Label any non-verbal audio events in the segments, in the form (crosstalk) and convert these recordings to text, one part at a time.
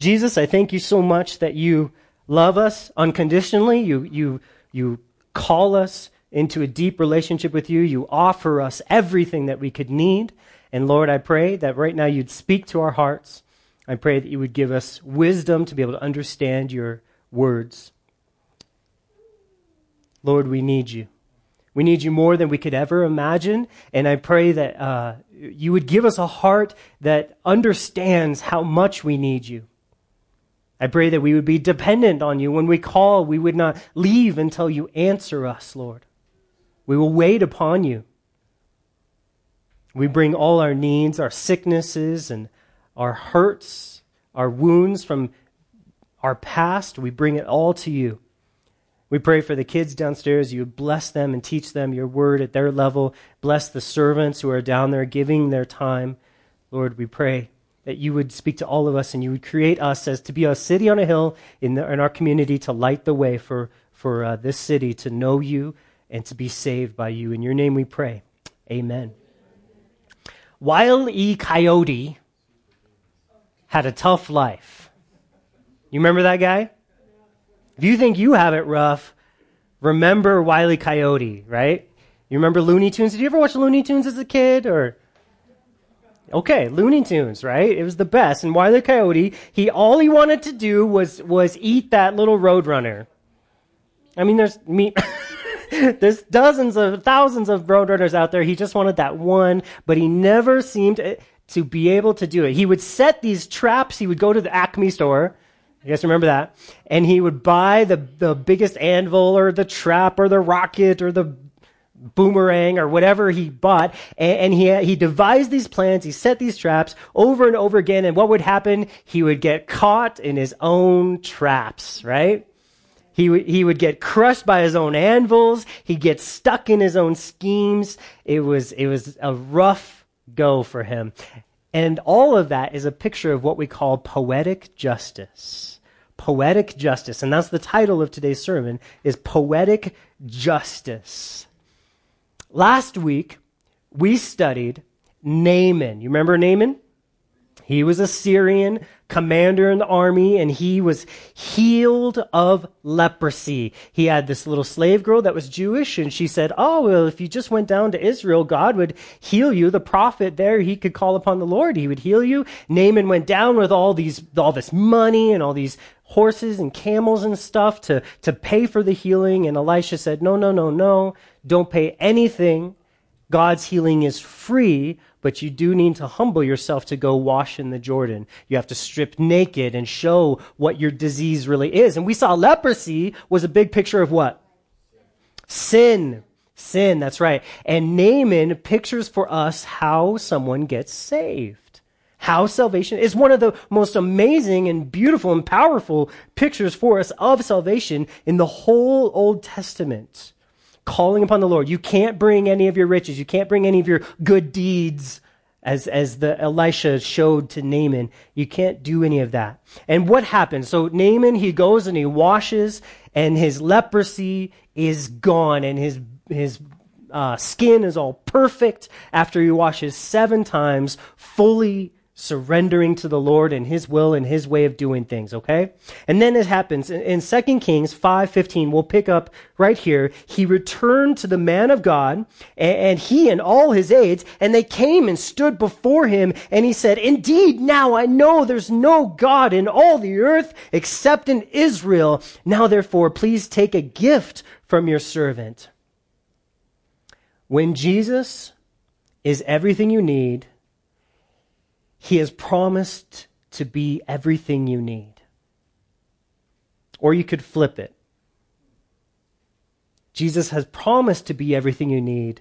Jesus, I thank you so much that you love us unconditionally. You, you, you call us into a deep relationship with you. You offer us everything that we could need. And Lord, I pray that right now you'd speak to our hearts. I pray that you would give us wisdom to be able to understand your words. Lord, we need you. We need you more than we could ever imagine. And I pray that uh, you would give us a heart that understands how much we need you. I pray that we would be dependent on you. When we call, we would not leave until you answer us, Lord. We will wait upon you. We bring all our needs, our sicknesses, and our hurts, our wounds from our past. We bring it all to you. We pray for the kids downstairs. You bless them and teach them your word at their level. Bless the servants who are down there giving their time. Lord, we pray that you would speak to all of us and you would create us as to be a city on a hill in, the, in our community to light the way for, for uh, this city to know you and to be saved by you. In your name we pray. Amen. Wile E. Coyote had a tough life. You remember that guy? If you think you have it rough, remember Wile E. Coyote, right? You remember Looney Tunes? Did you ever watch Looney Tunes as a kid or Okay, Looney Tunes, right? It was the best. And Wile E. Coyote, he all he wanted to do was was eat that little roadrunner. I mean, there's me. (laughs) There's dozens of thousands of roadrunners out there. He just wanted that one, but he never seemed eh, to be able to do it. He would set these traps. He would go to the Acme store. You guys remember that? And he would buy the, the biggest anvil or the trap or the rocket or the boomerang or whatever he bought. And, he, he devised these plans. He set these traps over and over again. And what would happen? He would get caught in his own traps, right? He, w- he would get crushed by his own anvils. He'd get stuck in his own schemes. It was, it was a rough go for him. And all of that is a picture of what we call poetic justice. Poetic justice. And that's the title of today's sermon is Poetic Justice. Last week, we studied Naaman. You remember Naaman? He was a Syrian commander in the army and he was healed of leprosy. He had this little slave girl that was Jewish and she said, Oh, well, if you just went down to Israel, God would heal you. The prophet there, he could call upon the Lord. He would heal you. Naaman went down with all these, all this money and all these horses and camels and stuff to, to pay for the healing. And Elisha said, No, no, no, no. Don't pay anything. God's healing is free, but you do need to humble yourself to go wash in the Jordan. You have to strip naked and show what your disease really is. And we saw leprosy was a big picture of what? Sin. Sin, that's right. And Naaman pictures for us how someone gets saved. How salvation is one of the most amazing and beautiful and powerful pictures for us of salvation in the whole Old Testament calling upon the Lord. You can't bring any of your riches. You can't bring any of your good deeds as, as the Elisha showed to Naaman. You can't do any of that. And what happens? So Naaman, he goes and he washes and his leprosy is gone and his, his uh, skin is all perfect after he washes seven times, fully surrendering to the Lord and his will and his way of doing things, okay? And then it happens in, in 2 Kings 5:15, we'll pick up right here. He returned to the man of God and he and all his aides, and they came and stood before him, and he said, Indeed, now I know there's no God in all the earth except in Israel. Now therefore, please take a gift from your servant. When Jesus is everything you need, he has promised to be everything you need. Or you could flip it. Jesus has promised to be everything you need,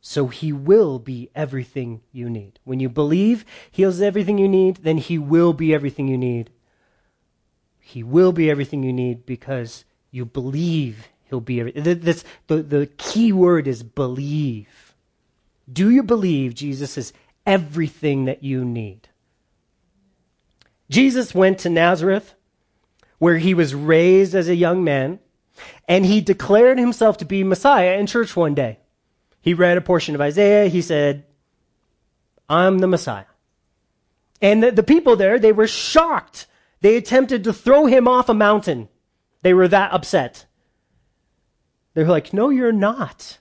so he will be everything you need. When you believe he is everything you need, then he will be everything you need. He will be everything you need because you believe he'll be everything. This, the, the key word is believe. Do you believe Jesus is everything that you need. Jesus went to Nazareth, where he was raised as a young man, and he declared himself to be Messiah in church one day. He read a portion of Isaiah. He said, I'm the Messiah. And the, the people there, they were shocked They attempted to throw him off a mountain. They were that upset. They're like, no, you're not.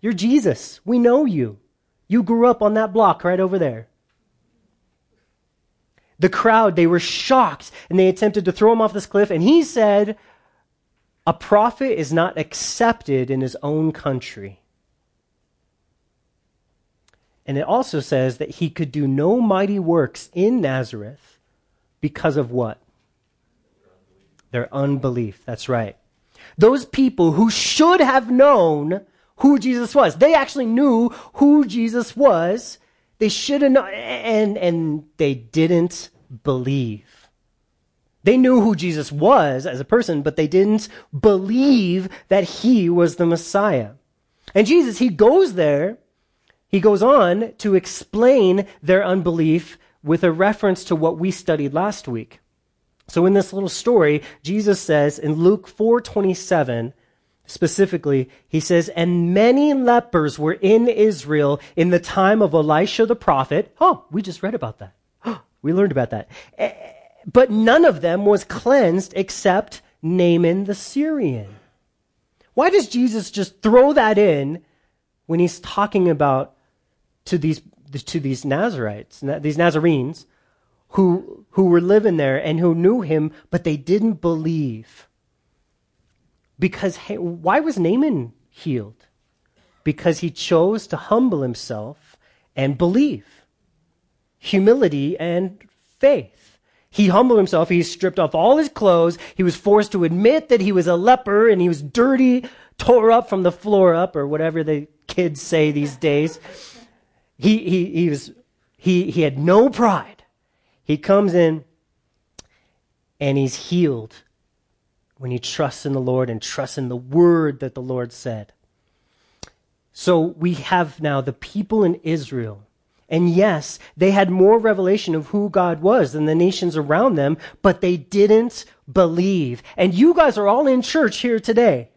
You're Jesus. We know you. You grew up on that block right over there. The crowd, they were shocked and they attempted to throw him off this cliff. And he said, A prophet is not accepted in his own country. And it also says that he could do no mighty works in Nazareth because of what? Their unbelief. That's right. Those people who should have known who Jesus was. They actually knew who Jesus was. They should have known, and, and they didn't believe. They knew who Jesus was as a person, but they didn't believe that he was the Messiah. And Jesus, he goes there, he goes on to explain their unbelief with a reference to what we studied last week. So in this little story, Jesus says in Luke 4:27 specifically, he says, "And many lepers were in Israel in the time of Elisha the prophet." Oh, we just read about that. (gasps) we learned about that. Eh, but none of them was cleansed except Naaman the Syrian. Why does Jesus just throw that in when he's talking about to these to these Nazarites, these Nazarenes, who, who were living there and who knew him, but they didn't believe. Because why was Naaman healed? Because he chose to humble himself and believe. Humility and faith. He humbled himself. He stripped off all his clothes. He was forced to admit that he was a leper and he was dirty, tore up from the floor up, or whatever the kids say these days. He, he, he was, he, he had no pride. He comes in and he's healed when he trusts in the Lord and trusts in the word that the Lord said. So we have now the people in Israel. And yes, they had more revelation of who God was than the nations around them, but they didn't believe. And you guys are all in church here today.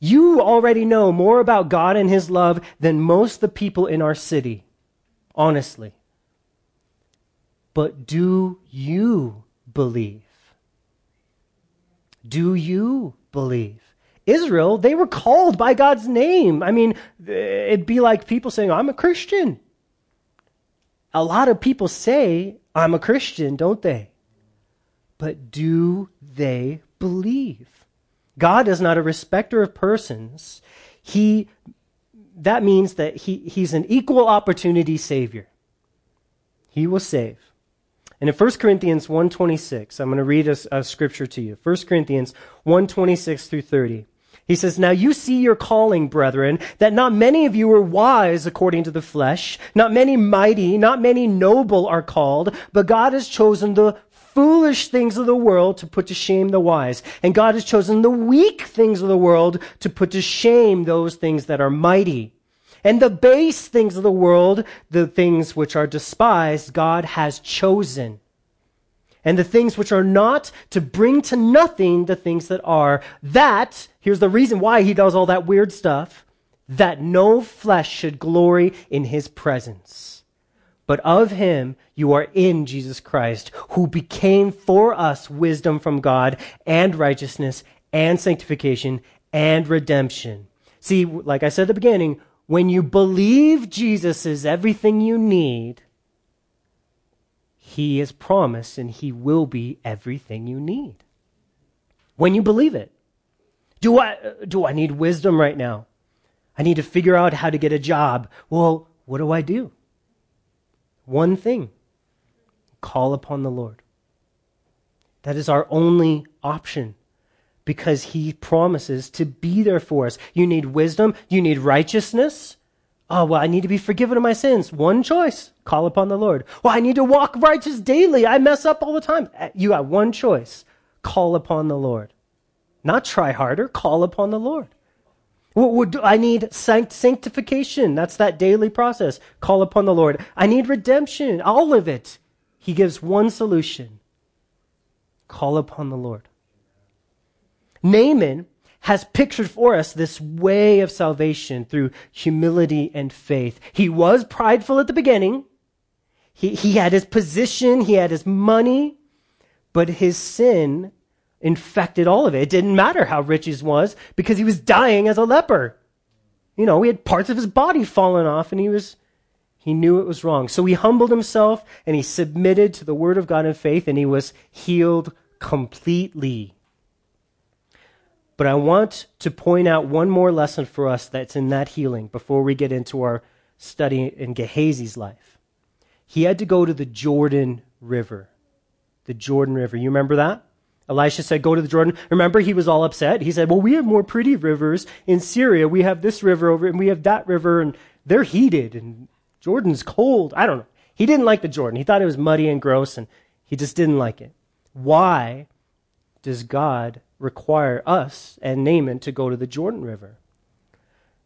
You already know more about God and His love than most the people in our city. Honestly. But do you believe? Do you believe? Israel, they were called by God's name. I mean, it'd be like people saying, I'm a Christian. A lot of people say, I'm a Christian, don't they? But do they believe? God is not a respecter of persons. He, that means that he, he's an equal opportunity savior. He will save. And in 1 Corinthians 1.26, I'm going to read a, a scripture to you. 1 Corinthians 1.26 through 30. He says, Now you see your calling, brethren, that not many of you were wise according to the flesh, not many mighty, not many noble are called, but God has chosen the foolish things of the world to put to shame the wise. And God has chosen the weak things of the world to put to shame those things that are mighty. And the base things of the world, the things which are despised, God has chosen. And the things which are not, to bring to nothing the things that are. That, here's the reason why he does all that weird stuff, that no flesh should glory in his presence. But of him you are in Jesus Christ, who became for us wisdom from God and righteousness and sanctification and redemption. See, like I said at the beginning, when you believe Jesus is everything you need, He is promised and He will be everything you need. When you believe it. Do I, do I need wisdom right now? I need to figure out how to get a job. Well, what do I do? One thing call upon the Lord. That is our only option because he promises to be there for us. You need wisdom, you need righteousness. Oh, well, I need to be forgiven of my sins. One choice call upon the Lord. Well, I need to walk righteous daily. I mess up all the time. Eh, you got one choice call upon the Lord. Not try harder, call upon the Lord. I need sanctification. That's that daily process. Call upon the Lord. I need redemption. All of it. He gives one solution call upon the Lord. Naaman has pictured for us this way of salvation through humility and faith. He was prideful at the beginning. He, he had his position, he had his money, but his sin infected all of it. It didn't matter how rich he was because he was dying as a leper. You know, he had parts of his body fallen off and he was he knew it was wrong. So he humbled himself and he submitted to the word of God in faith and he was healed completely. But I want to point out one more lesson for us that's in that healing before we get into our study in Gehazi's life. He had to go to the Jordan River. The Jordan River. You remember that? Elisha said, Go to the Jordan. Remember, he was all upset. He said, Well, we have more pretty rivers in Syria. We have this river over, and we have that river, and they're heated, and Jordan's cold. I don't know. He didn't like the Jordan. He thought it was muddy and gross, and he just didn't like it. Why does God require us and Naaman to go to the Jordan River?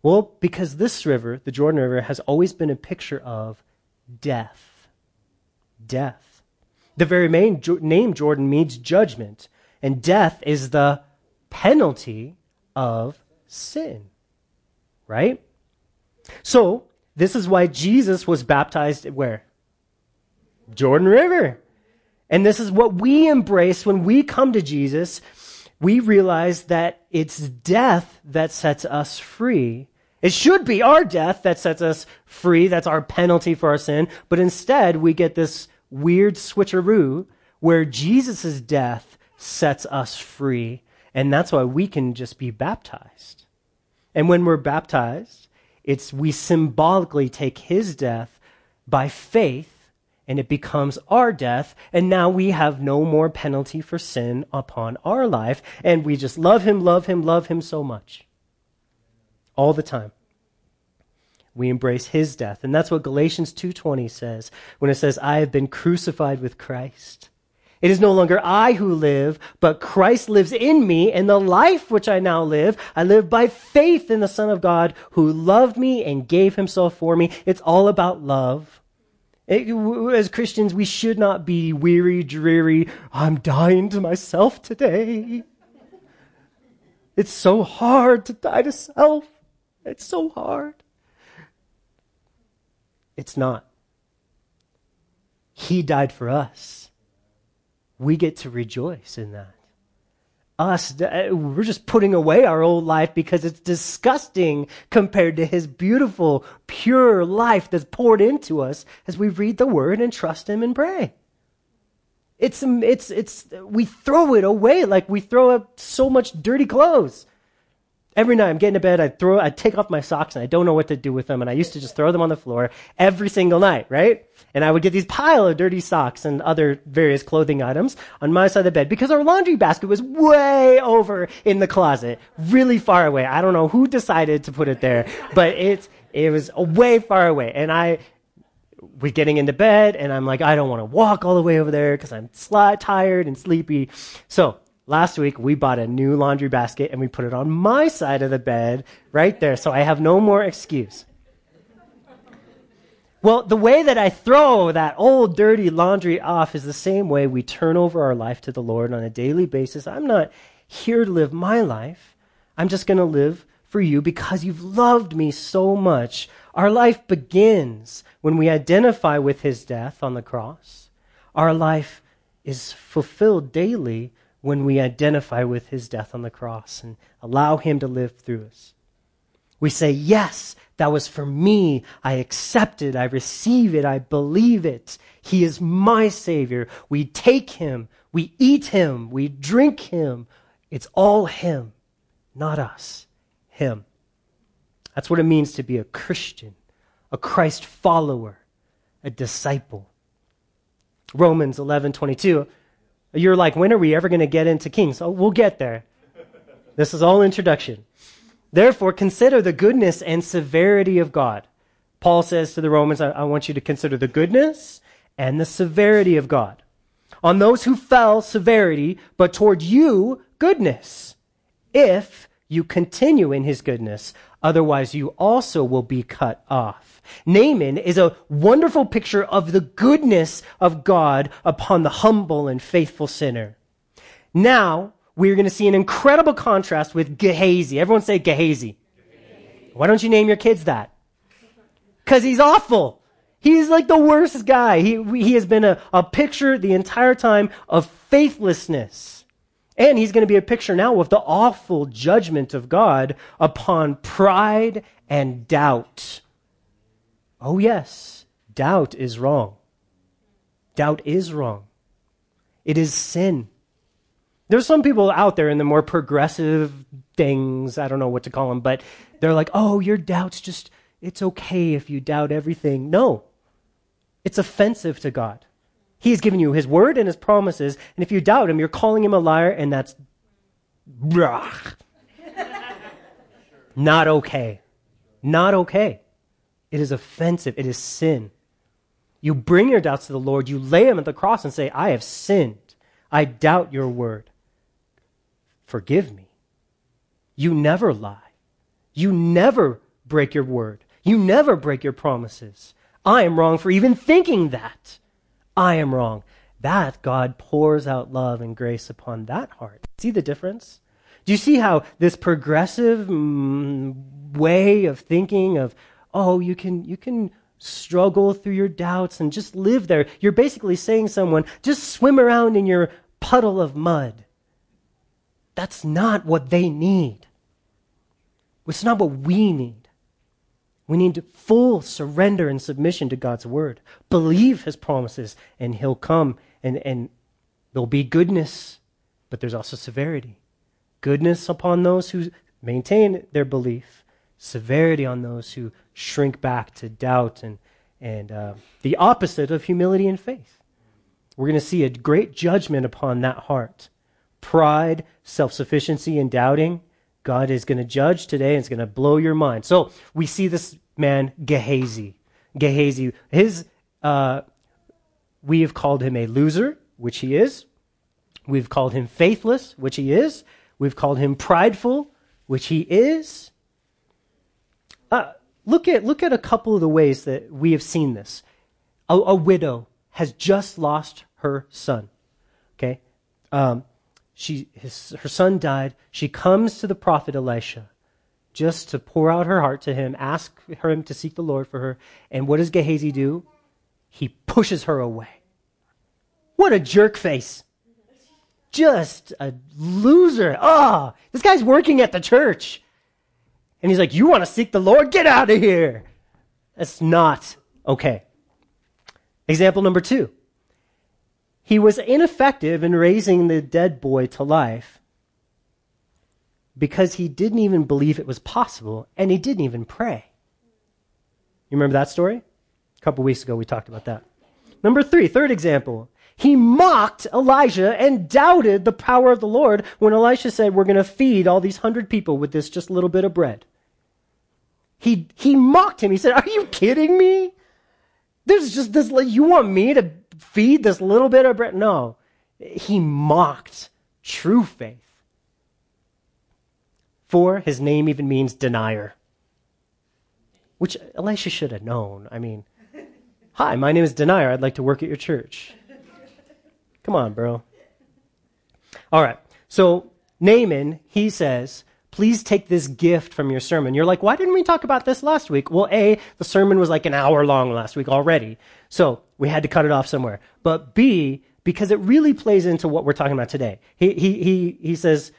Well, because this river, the Jordan River, has always been a picture of death. Death. The very main name Jordan means judgment, and death is the penalty of sin. Right? So, this is why Jesus was baptized where? Jordan River. And this is what we embrace when we come to Jesus. We realize that it's death that sets us free. It should be our death that sets us free. That's our penalty for our sin. But instead, we get this weird switcheroo where Jesus' death sets us free. And that's why we can just be baptized. And when we're baptized, it's we symbolically take his death by faith and it becomes our death, and now we have no more penalty for sin upon our life, and we just love him, love him, love him so much. All the time. We embrace his death. And that's what Galatians 2:20 says when it says I have been crucified with Christ. It is no longer I who live, but Christ lives in me, and the life which I now live, I live by faith in the Son of God who loved me and gave himself for me. It's all about love. It, as Christians, we should not be weary, dreary, I'm dying to myself today. It's so hard to die to self. It's so hard. It's not. He died for us. We get to rejoice in that us, uh, we're just putting away our old life because it's disgusting compared to his beautiful, pure life that's poured into us as we read the word and trust him and pray. It's, it's, it's, we throw it away like we throw up so much dirty clothes. Every night I'm getting to bed, I throw, I take off my socks and I don't know what to do with them. And I used to just throw them on the floor every single night, right? And I would get these pile of dirty socks and other various clothing items on my side of the bed because our laundry basket was way over in the closet, really far away. I don't know who decided to put it there, but it's, it was way far away. And I, was getting into bed and I'm like, I don't want to walk all the way over there because I'm sli- tired and sleepy. So Last week, we bought a new laundry basket and we put it on my side of the bed right there, so I have no more excuse. Well, the way that I throw that old dirty laundry off is the same way we turn over our life to the Lord on a daily basis. I'm not here to live my life. I'm just going to live for you because you've loved me so much. Our life begins when we identify with his death on the cross. Our life is fulfilled daily when we identify with his death on the cross and allow him to live through us. We say, Yes, that was for me. I accept it. I receive it. I believe it. He is my Savior. We take him. We eat him. We drink him. It's all him, not us. Him. That's what it means to be a Christian, a Christ follower, a disciple. Romans 11 22 you're like, when are we ever going to get into Kings? Oh, we'll get there. This is all introduction. Therefore, consider the goodness and severity of God. Paul says to the Romans, I, I want you to consider the goodness and the severity of God. On those who fell, severity, but toward you, goodness, if you continue in his goodness. Otherwise, you also will be cut off. Naaman is a wonderful picture of the goodness of God upon the humble and faithful sinner. Now, we're going to see an incredible contrast with Gehazi. Everyone say Gehazi. Gehazi. Why don't you name your kids that? Because he's awful. He's like the worst guy. He, he has been a, a picture the entire time of faithlessness. And he's going to be a picture now of the awful judgment of God upon pride and doubt. Oh, yes, doubt is wrong. Doubt is wrong. It is sin. There's some people out there in the more progressive things, I don't know what to call them, but they're like, oh, your doubt's just, it's okay if you doubt everything. No, it's offensive to God. He's given you his word and his promises, and if you doubt him, you're calling him a liar, and that's not okay. Not okay. It is offensive. It is sin. You bring your doubts to the Lord, you lay them at the cross and say, I have sinned. I doubt your word. Forgive me. You never lie. You never break your word. You never break your promises. I am wrong for even thinking that. I am wrong. That God pours out love and grace upon that heart. See the difference? Do you see how this progressive mm, way of thinking of, oh, you can, you can struggle through your doubts and just live there. You're basically saying someone, just swim around in your puddle of mud. That's not what they need. It's not what we need. We need full surrender and submission to God's word. Believe his promises, and he'll come, and, and there'll be goodness, but there's also severity. Goodness upon those who maintain their belief, severity on those who shrink back to doubt, and, and uh, the opposite of humility and faith. We're going to see a great judgment upon that heart. Pride, self sufficiency, and doubting God is going to judge today and it's going to blow your mind. So we see this man, Gehazi. Gehazi, his, uh, we have called him a loser, which he is. We've called him faithless, which he is. We've called him prideful, which he is. Uh, look at look at a couple of the ways that we have seen this. A, a widow has just lost her son. Okay, um, she, his, her son died. She comes to the prophet Elisha just to pour out her heart to him, ask him to seek the Lord for her. And what does Gehazi do? He pushes her away. What a jerk face. Just a loser. Ah, oh, this guy's working at the church. And he's like, You want to seek the Lord? Get out of here. That's not okay. Example number two he was ineffective in raising the dead boy to life because he didn't even believe it was possible and he didn't even pray. You remember that story? A couple weeks ago we talked about that. Number three, third example. He mocked Elijah and doubted the power of the Lord when Elisha said, We're going to feed all these hundred people with this just little bit of bread. He, he mocked him. He said, Are you kidding me? There's just this, you want me to feed this little bit of bread? No. He mocked true faith. For his name even means denier, which Elisha should have known. I mean, hi, my name is Denier. I'd like to work at your church. Come on, bro. All right. So Naaman, he says, please take this gift from your sermon. You're like, why didn't we talk about this last week? Well, A, the sermon was like an hour long last week already. So we had to cut it off somewhere. But B, because it really plays into what we're talking about today. He, he, he, he says,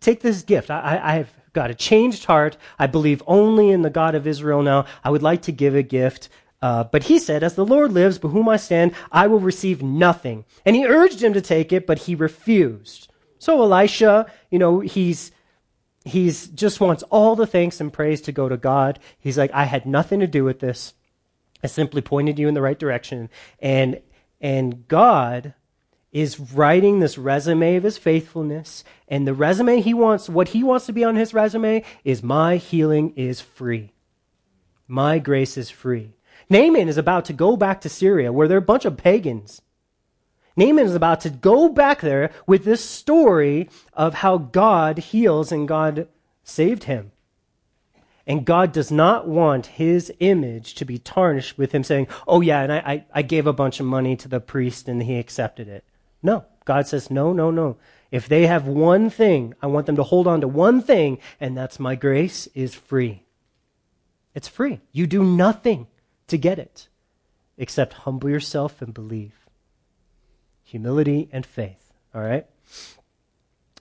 take this gift. I, I've got a changed heart. I believe only in the God of Israel now. I would like to give a gift. Uh, but he said, As the Lord lives, by whom I stand, I will receive nothing. And he urged him to take it, but he refused. So Elisha, you know, he's he's just wants all the thanks and praise to go to God. He's like, I had nothing to do with this. I simply pointed you in the right direction. And and God is writing this resume of his faithfulness. And the resume he wants, what he wants to be on his resume is my healing is free. My grace is free. Naaman is about to go back to Syria where there are a bunch of pagans. Naaman is about to go back there with this story of how God heals and God saved him. And God does not want his image to be tarnished with him saying, Oh, yeah, and I, I, gave a bunch of money to the priest and he accepted it. No. God says, No, no, no. If they have one thing, I want them to hold on to one thing, and that's my grace is free. It's free. You do nothing to get it. except humble yourself and believe. Humility and faith. All right?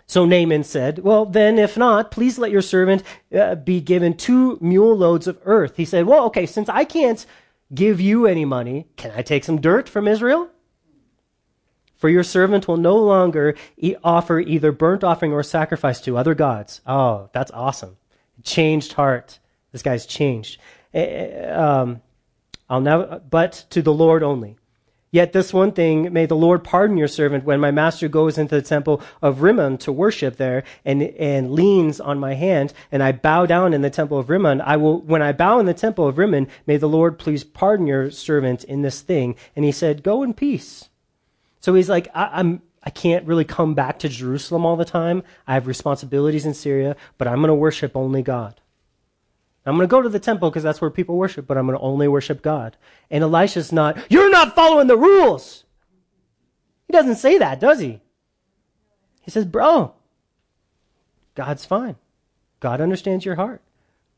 So Naaman said, Well, then, if not, please let your servant uh, be given two mule loads of earth. He said, Well, okay, since I can't give you any money, can I take some dirt from Israel? For your servant will no longer e- offer either burnt offering or sacrifice to other gods. Oh, that's awesome. Changed heart. This guy's changed. Uh, um, I'll never, but to the Lord only. Yet this one thing, may the Lord pardon your servant when my master goes into the temple of Rimmon to worship there and, and leans on my hand and I bow down in the temple of Rimmon. I will, when I bow in the temple of Rimmon, may the Lord please pardon your servant in this thing. And he said, go in peace. So he's like, I, I'm, I can't really come back to Jerusalem all the time. I have responsibilities in Syria, but I'm going to worship only God. I'm going to go to the temple because that's where people worship, but I'm going to only worship God. And Elisha's not, you're not following the rules. He doesn't say that, does he? He says, bro, God's fine. God understands your heart.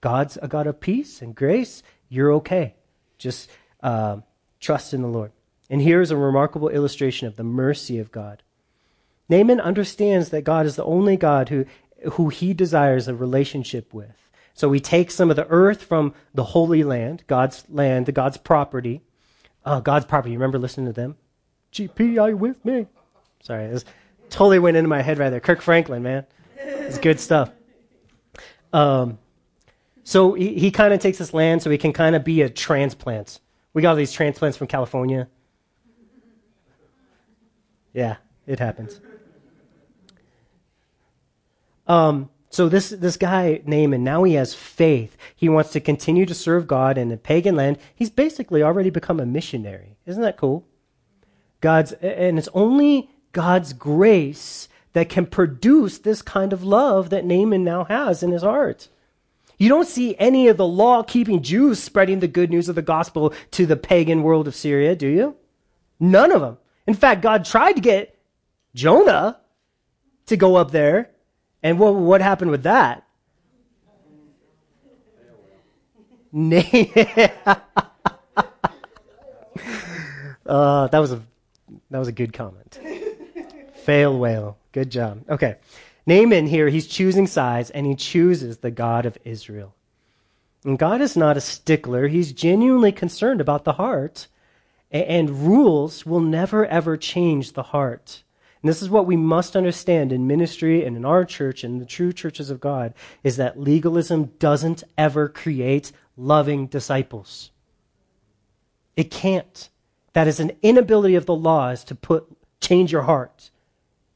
God's a God of peace and grace. You're okay. Just uh, trust in the Lord. And here's a remarkable illustration of the mercy of God. Naaman understands that God is the only God who, who he desires a relationship with. So we take some of the earth from the Holy Land, God's land, God's property. Oh, God's property. You remember listening to them? GPI with me. Sorry, this totally went into my head right there. Kirk Franklin, man. It's good (laughs) stuff. Um, so he, he kind of takes this land so he can kind of be a transplant. We got all these transplants from California. Yeah, it happens. Um, so this, this guy, Naaman, now he has faith. He wants to continue to serve God in a pagan land. He's basically already become a missionary. Isn't that cool? God's, and it's only God's grace that can produce this kind of love that Naaman now has in his heart. You don't see any of the law keeping Jews spreading the good news of the gospel to the pagan world of Syria, do you? None of them. In fact, God tried to get Jonah to go up there and what, what happened with that? (laughs) uh, that was a that was a good comment. Fail whale. Good job. Okay. Naaman here, he's choosing sides and he chooses the God of Israel. And God is not a stickler. He's genuinely concerned about the heart. And rules will never ever change the heart. And this is what we must understand in ministry and in our church and the true churches of God is that legalism doesn't ever create loving disciples. It can't. That is an inability of the laws to put change your heart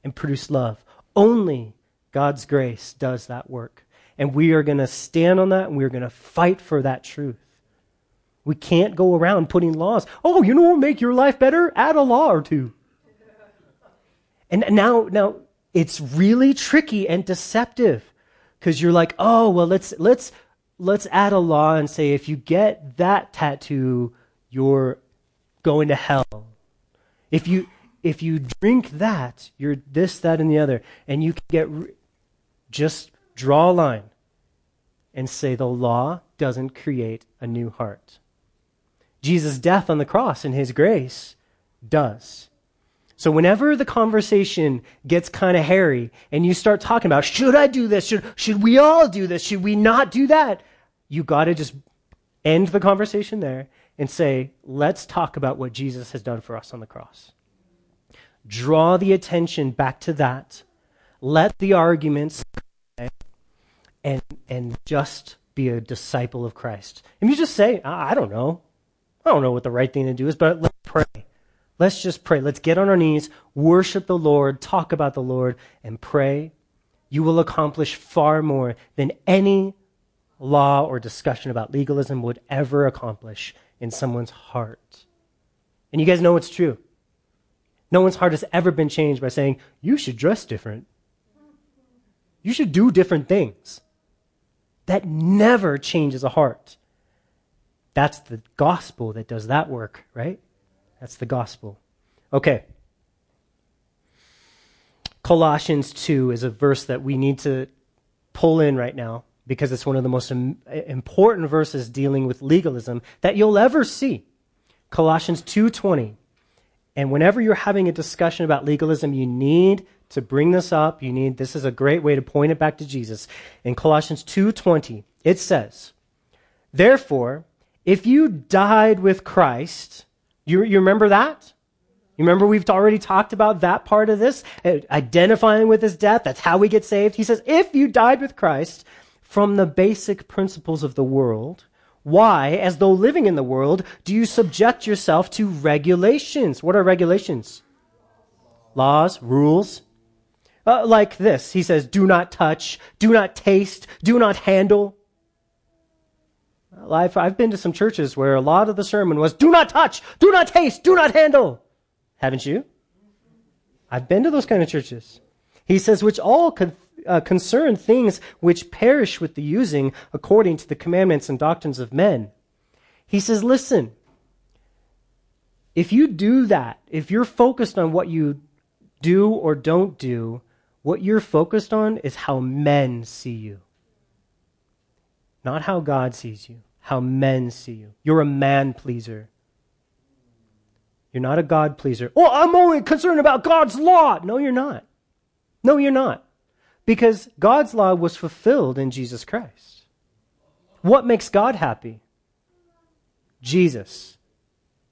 and produce love. Only God's grace does that work. And we are going to stand on that and we're going to fight for that truth. We can't go around putting laws. Oh, you know what will make your life better? Add a law or two. And now, now it's really tricky and deceptive because you're like, oh, well, let's, let's, let's add a law and say if you get that tattoo, you're going to hell. If you, if you drink that, you're this, that, and the other. And you can get, just draw a line and say the law doesn't create a new heart. Jesus' death on the cross and his grace does. So whenever the conversation gets kind of hairy and you start talking about, should I do this? Should, should we all do this? Should we not do that? You got to just end the conversation there and say, let's talk about what Jesus has done for us on the cross. Draw the attention back to that. Let the arguments (laughs) and, and just be a disciple of Christ. And you just say, I don't know. I don't know what the right thing to do is, but let's pray. Let's just pray. Let's get on our knees, worship the Lord, talk about the Lord, and pray. You will accomplish far more than any law or discussion about legalism would ever accomplish in someone's heart. And you guys know it's true. No one's heart has ever been changed by saying, you should dress different. You should do different things. That never changes a heart. That's the gospel that does that work, right? That's the gospel. Okay. Colossians 2 is a verse that we need to pull in right now because it's one of the most important verses dealing with legalism that you'll ever see. Colossians 2:20. And whenever you're having a discussion about legalism, you need to bring this up. You need this is a great way to point it back to Jesus. In Colossians 2:20, it says, "Therefore, if you died with Christ, you, you remember that? You remember we've already talked about that part of this, uh, identifying with his death. That's how we get saved. He says, if you died with Christ from the basic principles of the world, why, as though living in the world, do you subject yourself to regulations? What are regulations? Laws, rules. Uh, like this. He says, do not touch, do not taste, do not handle. I've, I've been to some churches where a lot of the sermon was, do not touch, do not taste, do not handle. Haven't you? I've been to those kind of churches. He says, which all con- uh, concern things which perish with the using according to the commandments and doctrines of men. He says, listen, if you do that, if you're focused on what you do or don't do, what you're focused on is how men see you, not how God sees you, how men see you. You're a man pleaser. You're not a God pleaser. Oh, I'm only concerned about God's law. No, you're not. No, you're not. Because God's law was fulfilled in Jesus Christ. What makes God happy? Jesus.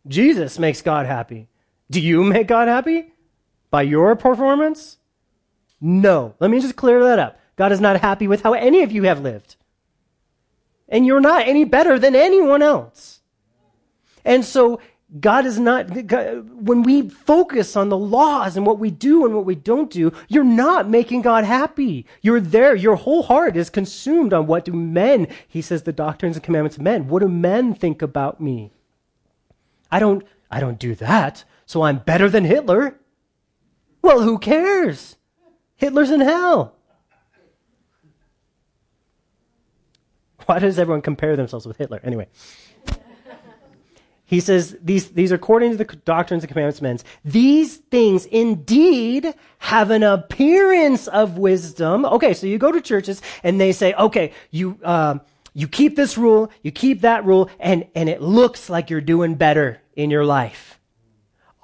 Jesus makes God happy. Do you make God happy? By your performance? No. Let me just clear that up. God is not happy with how any of you have lived. And you're not any better than anyone else. And so God is not, when we focus on the laws and what we do and what we don't do, you're not making God happy. You're there. Your whole heart is consumed on what do men, he says the doctrines and commandments of men. What do men think about me? I don't, I don't do that. So I'm better than Hitler. Well, who cares? Hitler's in hell. (laughs) Why does everyone compare themselves with Hitler? Anyway. He says, these, these are according to the doctrines and commandments. These things indeed have an appearance of wisdom. Okay, so you go to churches and they say, okay, you, uh, you keep this rule, you keep that rule, and, and it looks like you're doing better in your life.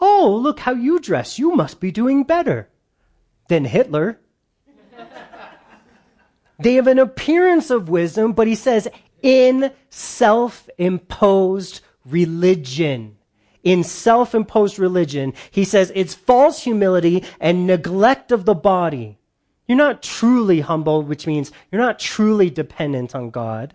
Oh, look how you dress. You must be doing better than Hitler. They have an appearance of wisdom, but he says, in self imposed religion. In self imposed religion, he says it's false humility and neglect of the body. You're not truly humble, which means you're not truly dependent on God.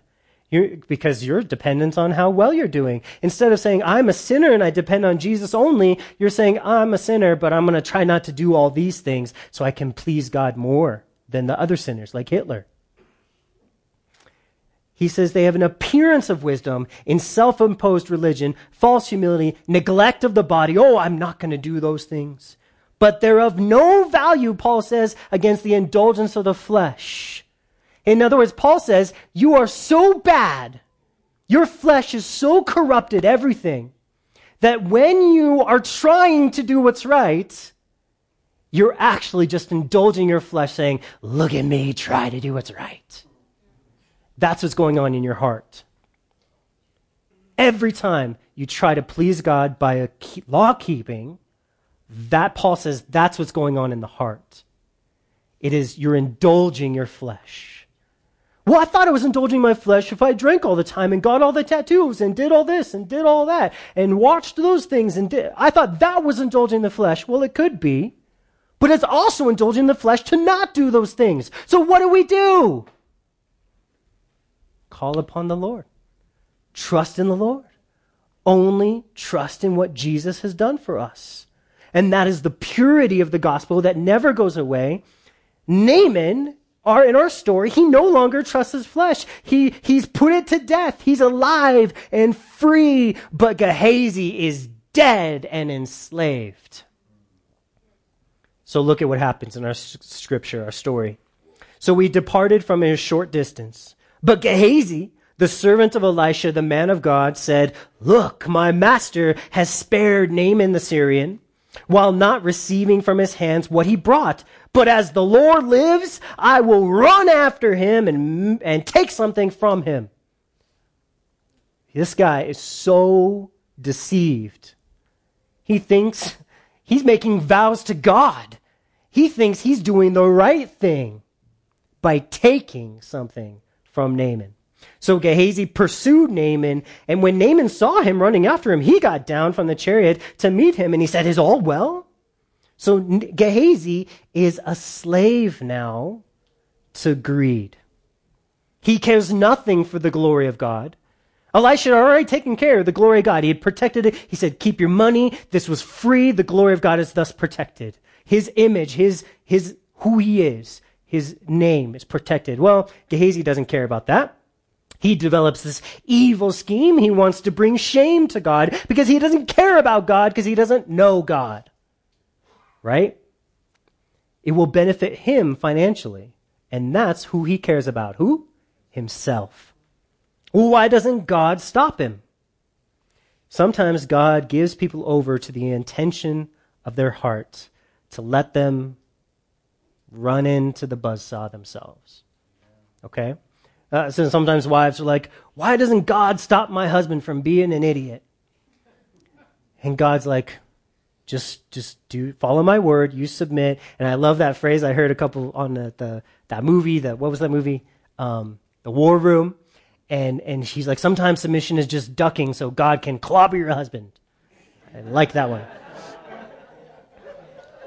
You're, because you're dependent on how well you're doing. Instead of saying, I'm a sinner and I depend on Jesus only, you're saying, I'm a sinner, but I'm going to try not to do all these things so I can please God more than the other sinners, like Hitler. He says they have an appearance of wisdom in self imposed religion, false humility, neglect of the body. Oh, I'm not going to do those things. But they're of no value, Paul says, against the indulgence of the flesh. In other words, Paul says, you are so bad, your flesh is so corrupted, everything, that when you are trying to do what's right, you're actually just indulging your flesh, saying, Look at me, try to do what's right. That's what's going on in your heart. Every time you try to please God by a law keeping, that Paul says that's what's going on in the heart. It is you're indulging your flesh. Well, I thought I was indulging my flesh if I drank all the time and got all the tattoos and did all this and did all that and watched those things and did. I thought that was indulging the flesh. Well, it could be, but it's also indulging the flesh to not do those things. So what do we do? Call upon the Lord. Trust in the Lord. Only trust in what Jesus has done for us. And that is the purity of the gospel that never goes away. Naaman, our, in our story, he no longer trusts his flesh. He, he's put it to death. He's alive and free, but Gehazi is dead and enslaved. So look at what happens in our scripture, our story. So we departed from a short distance. But Gehazi, the servant of Elisha, the man of God, said, Look, my master has spared Naaman the Syrian, while not receiving from his hands what he brought. But as the Lord lives, I will run after him and, and take something from him. This guy is so deceived. He thinks he's making vows to God. He thinks he's doing the right thing by taking something from Naaman. So Gehazi pursued Naaman, and when Naaman saw him running after him, he got down from the chariot to meet him, and he said, Is all well? So Gehazi is a slave now to greed. He cares nothing for the glory of God. Elisha had already taken care of the glory of God. He had protected it. He said, keep your money. This was free. The glory of God is thus protected. His image, his, his, who he is, his name is protected. Well, Gehazi doesn't care about that. He develops this evil scheme. He wants to bring shame to God because he doesn't care about God because he doesn't know God. Right? It will benefit him financially. And that's who he cares about. Who? Himself. Why doesn't God stop him? Sometimes God gives people over to the intention of their heart to let them run into the buzzsaw themselves. Okay? Uh, so sometimes wives are like, why doesn't God stop my husband from being an idiot? And God's like, just, just do, follow my word, you submit. And I love that phrase I heard a couple on the, the that movie, the, what was that movie? Um, the War Room and and she's like, sometimes submission is just ducking so God can clobber your husband. I like that one.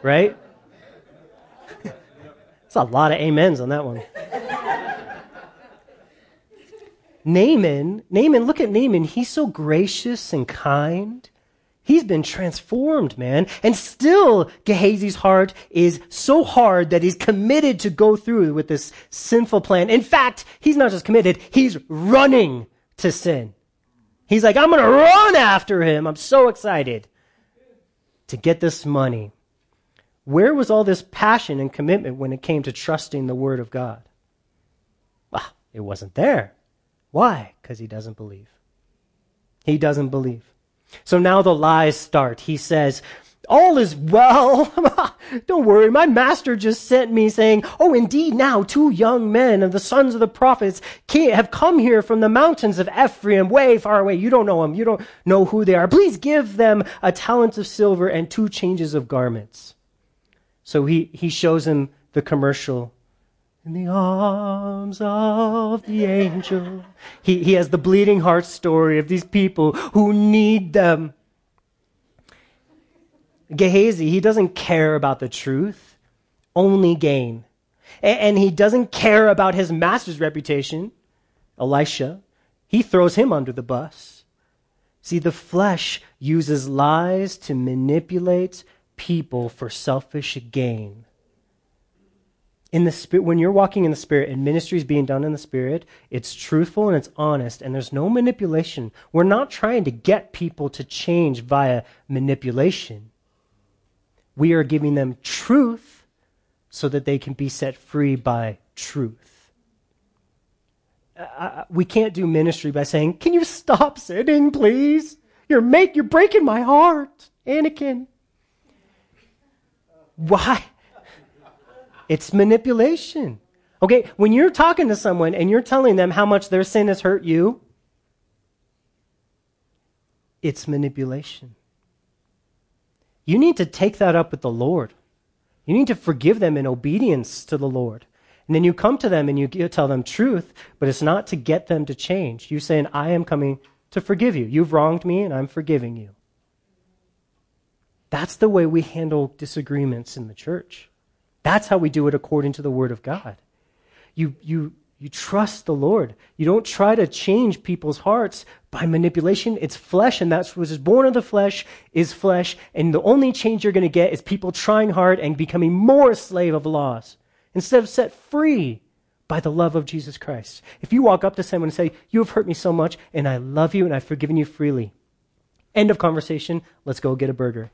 Right? It's a lot of amens on that one. Naaman, Naaman, look at Naaman. He's so gracious and kind. He's been transformed, man. And still, Gehazi's heart is so hard that he's committed to go through with this sinful plan. In fact, he's not just committed, he's running to sin. He's like, I'm going to run after him. I'm so excited to get this money. Where was all this passion and commitment when it came to trusting the word of God? Well, it wasn't there. Why? Because he doesn't believe. He doesn't believe. So now the lies start. He says, all is well. (laughs) Don't worry. My master just sent me saying, Oh, indeed, now two young men of the sons of the prophets have come here from the mountains of Ephraim, way far away. You don't know them. You don't know who they are. Please give them a talent of silver and two changes of garments. So he, he shows him the commercial in the arms of the angel. He, he has the bleeding heart story of these people who need them. Gehazi, he doesn't care about the truth, only gain. And, and he doesn't care about his master's reputation, Elisha. He throws him under the bus. See, the flesh uses lies to manipulate people for selfish gain. In the spirit when you're walking in the spirit and ministry is being done in the spirit it's truthful and it's honest and there's no manipulation. We're not trying to get people to change via manipulation. We are giving them truth so that they can be set free by truth. Uh, uh we can't do ministry by saying can you stop sinning please? You're make you're breaking my heart. Anakin why it's manipulation. Okay, when you're talking to someone and you're telling them how much their sin has hurt you, it's manipulation. You need to take that up with the Lord. You need to forgive them in obedience to the Lord. And then you come to them and you tell them truth, but it's not to get them to change. You saying, I am coming to forgive you. You've wronged me and I'm forgiving you. That's the way we handle disagreements in the church. That's how we do it according to the Word of God. You, you, you trust the Lord. You don't try to change people's hearts by manipulation. It's flesh, and that's what is born of the flesh is flesh. And the only change you're going to get is people trying hard and becoming more slave of laws instead of set free by the love of Jesus Christ. If you walk up to someone and say, You have hurt me so much, and I love you, and I've forgiven you freely. End of conversation. Let's go get a burger.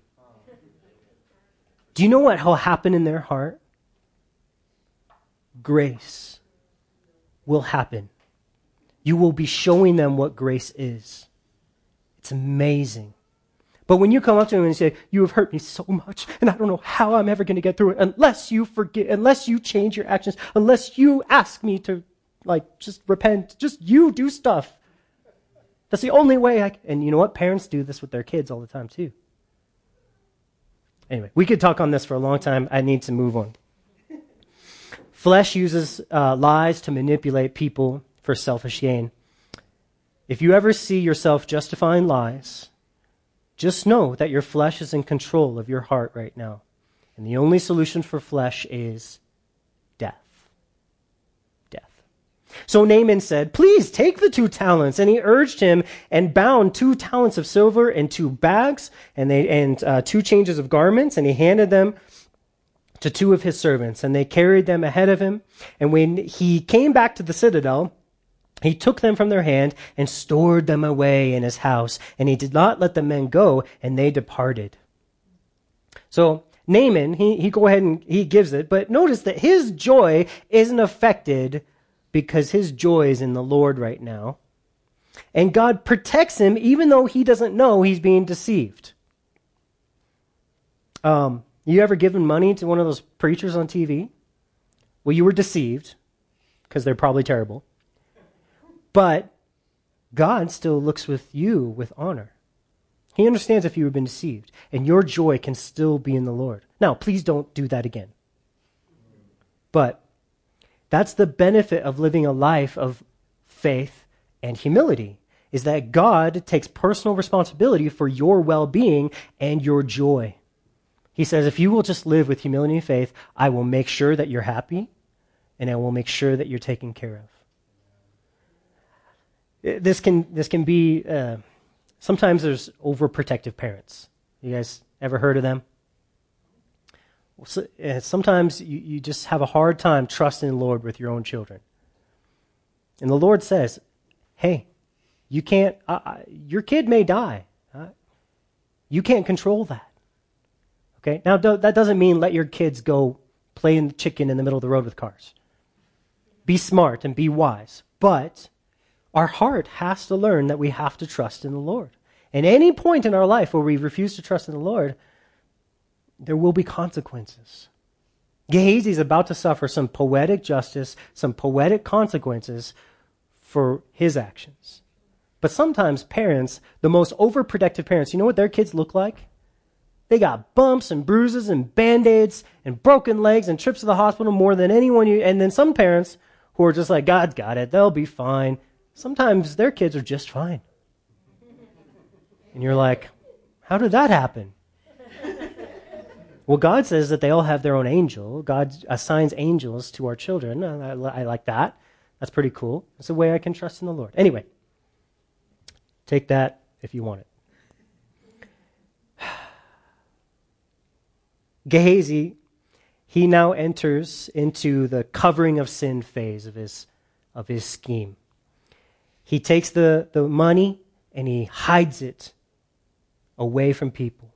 Do you know what will happen in their heart? grace will happen. You will be showing them what grace is. It's amazing. But when you come up to them and say, You have hurt me so much, and I don't know how I'm ever going to get through it unless you forget, unless you change your actions, unless you ask me to, like, just repent, just you do stuff. That's the only way I can. And you know what? Parents do this with their kids all the time, too. Anyway, we could talk on this for a long time. I need to move on. Flesh uses uh, lies to manipulate people for selfish gain. If you ever see yourself justifying lies, just know that your flesh is in control of your heart right now. And the only solution for flesh is death. Death. So Naaman said, Please take the two talents. And he urged him and bound two talents of silver in two bags and, they, and uh, two changes of garments. And he handed them to two of his servants. And they carried them ahead of him. And when he came back to the citadel, he took them from their hand and stored them away in his house, and he did not let the men go, and they departed. So Naaman, he, he go ahead and he gives it, but notice that his joy isn't affected because his joy is in the Lord right now. And God protects him even though he doesn't know he's being deceived. Um, you ever given money to one of those preachers on TV? Well, you were deceived because they're probably terrible. But God still looks with you with honor. He understands if you have been deceived, and your joy can still be in the Lord. Now, please don't do that again. But that's the benefit of living a life of faith and humility is that God takes personal responsibility for your well-being and your joy. He says, if you will just live with humility and faith, I will make sure that you're happy and I will make sure that you're taken care of this can this can be uh, sometimes there's overprotective parents. You guys ever heard of them? Uh, sometimes you, you just have a hard time trusting the Lord with your own children. And the Lord says, "Hey, you can't. Uh, your kid may die. Uh, you can't control that. Okay. Now do, that doesn't mean let your kids go playing chicken in the middle of the road with cars. Be smart and be wise, but." Our heart has to learn that we have to trust in the Lord. At any point in our life where we refuse to trust in the Lord, there will be consequences. Gehazi is about to suffer some poetic justice, some poetic consequences for his actions. But sometimes parents, the most overprotective parents, you know what their kids look like? They got bumps and bruises and band-aids and broken legs and trips to the hospital more than anyone you, and then some parents who are just like, God's got it. They'll be fine sometimes their kids are just fine. And you're like, how did that happen? Well, God says that they all have their own angel. God assigns angels to our children. Uh, I, I like that. That's pretty cool. It's a way I can trust in the Lord. Anyway, take that if you want it. (sighs) Gehazi, he now enters into the covering of sin phase of his, of his scheme. He takes the, the money and he hides it away from people.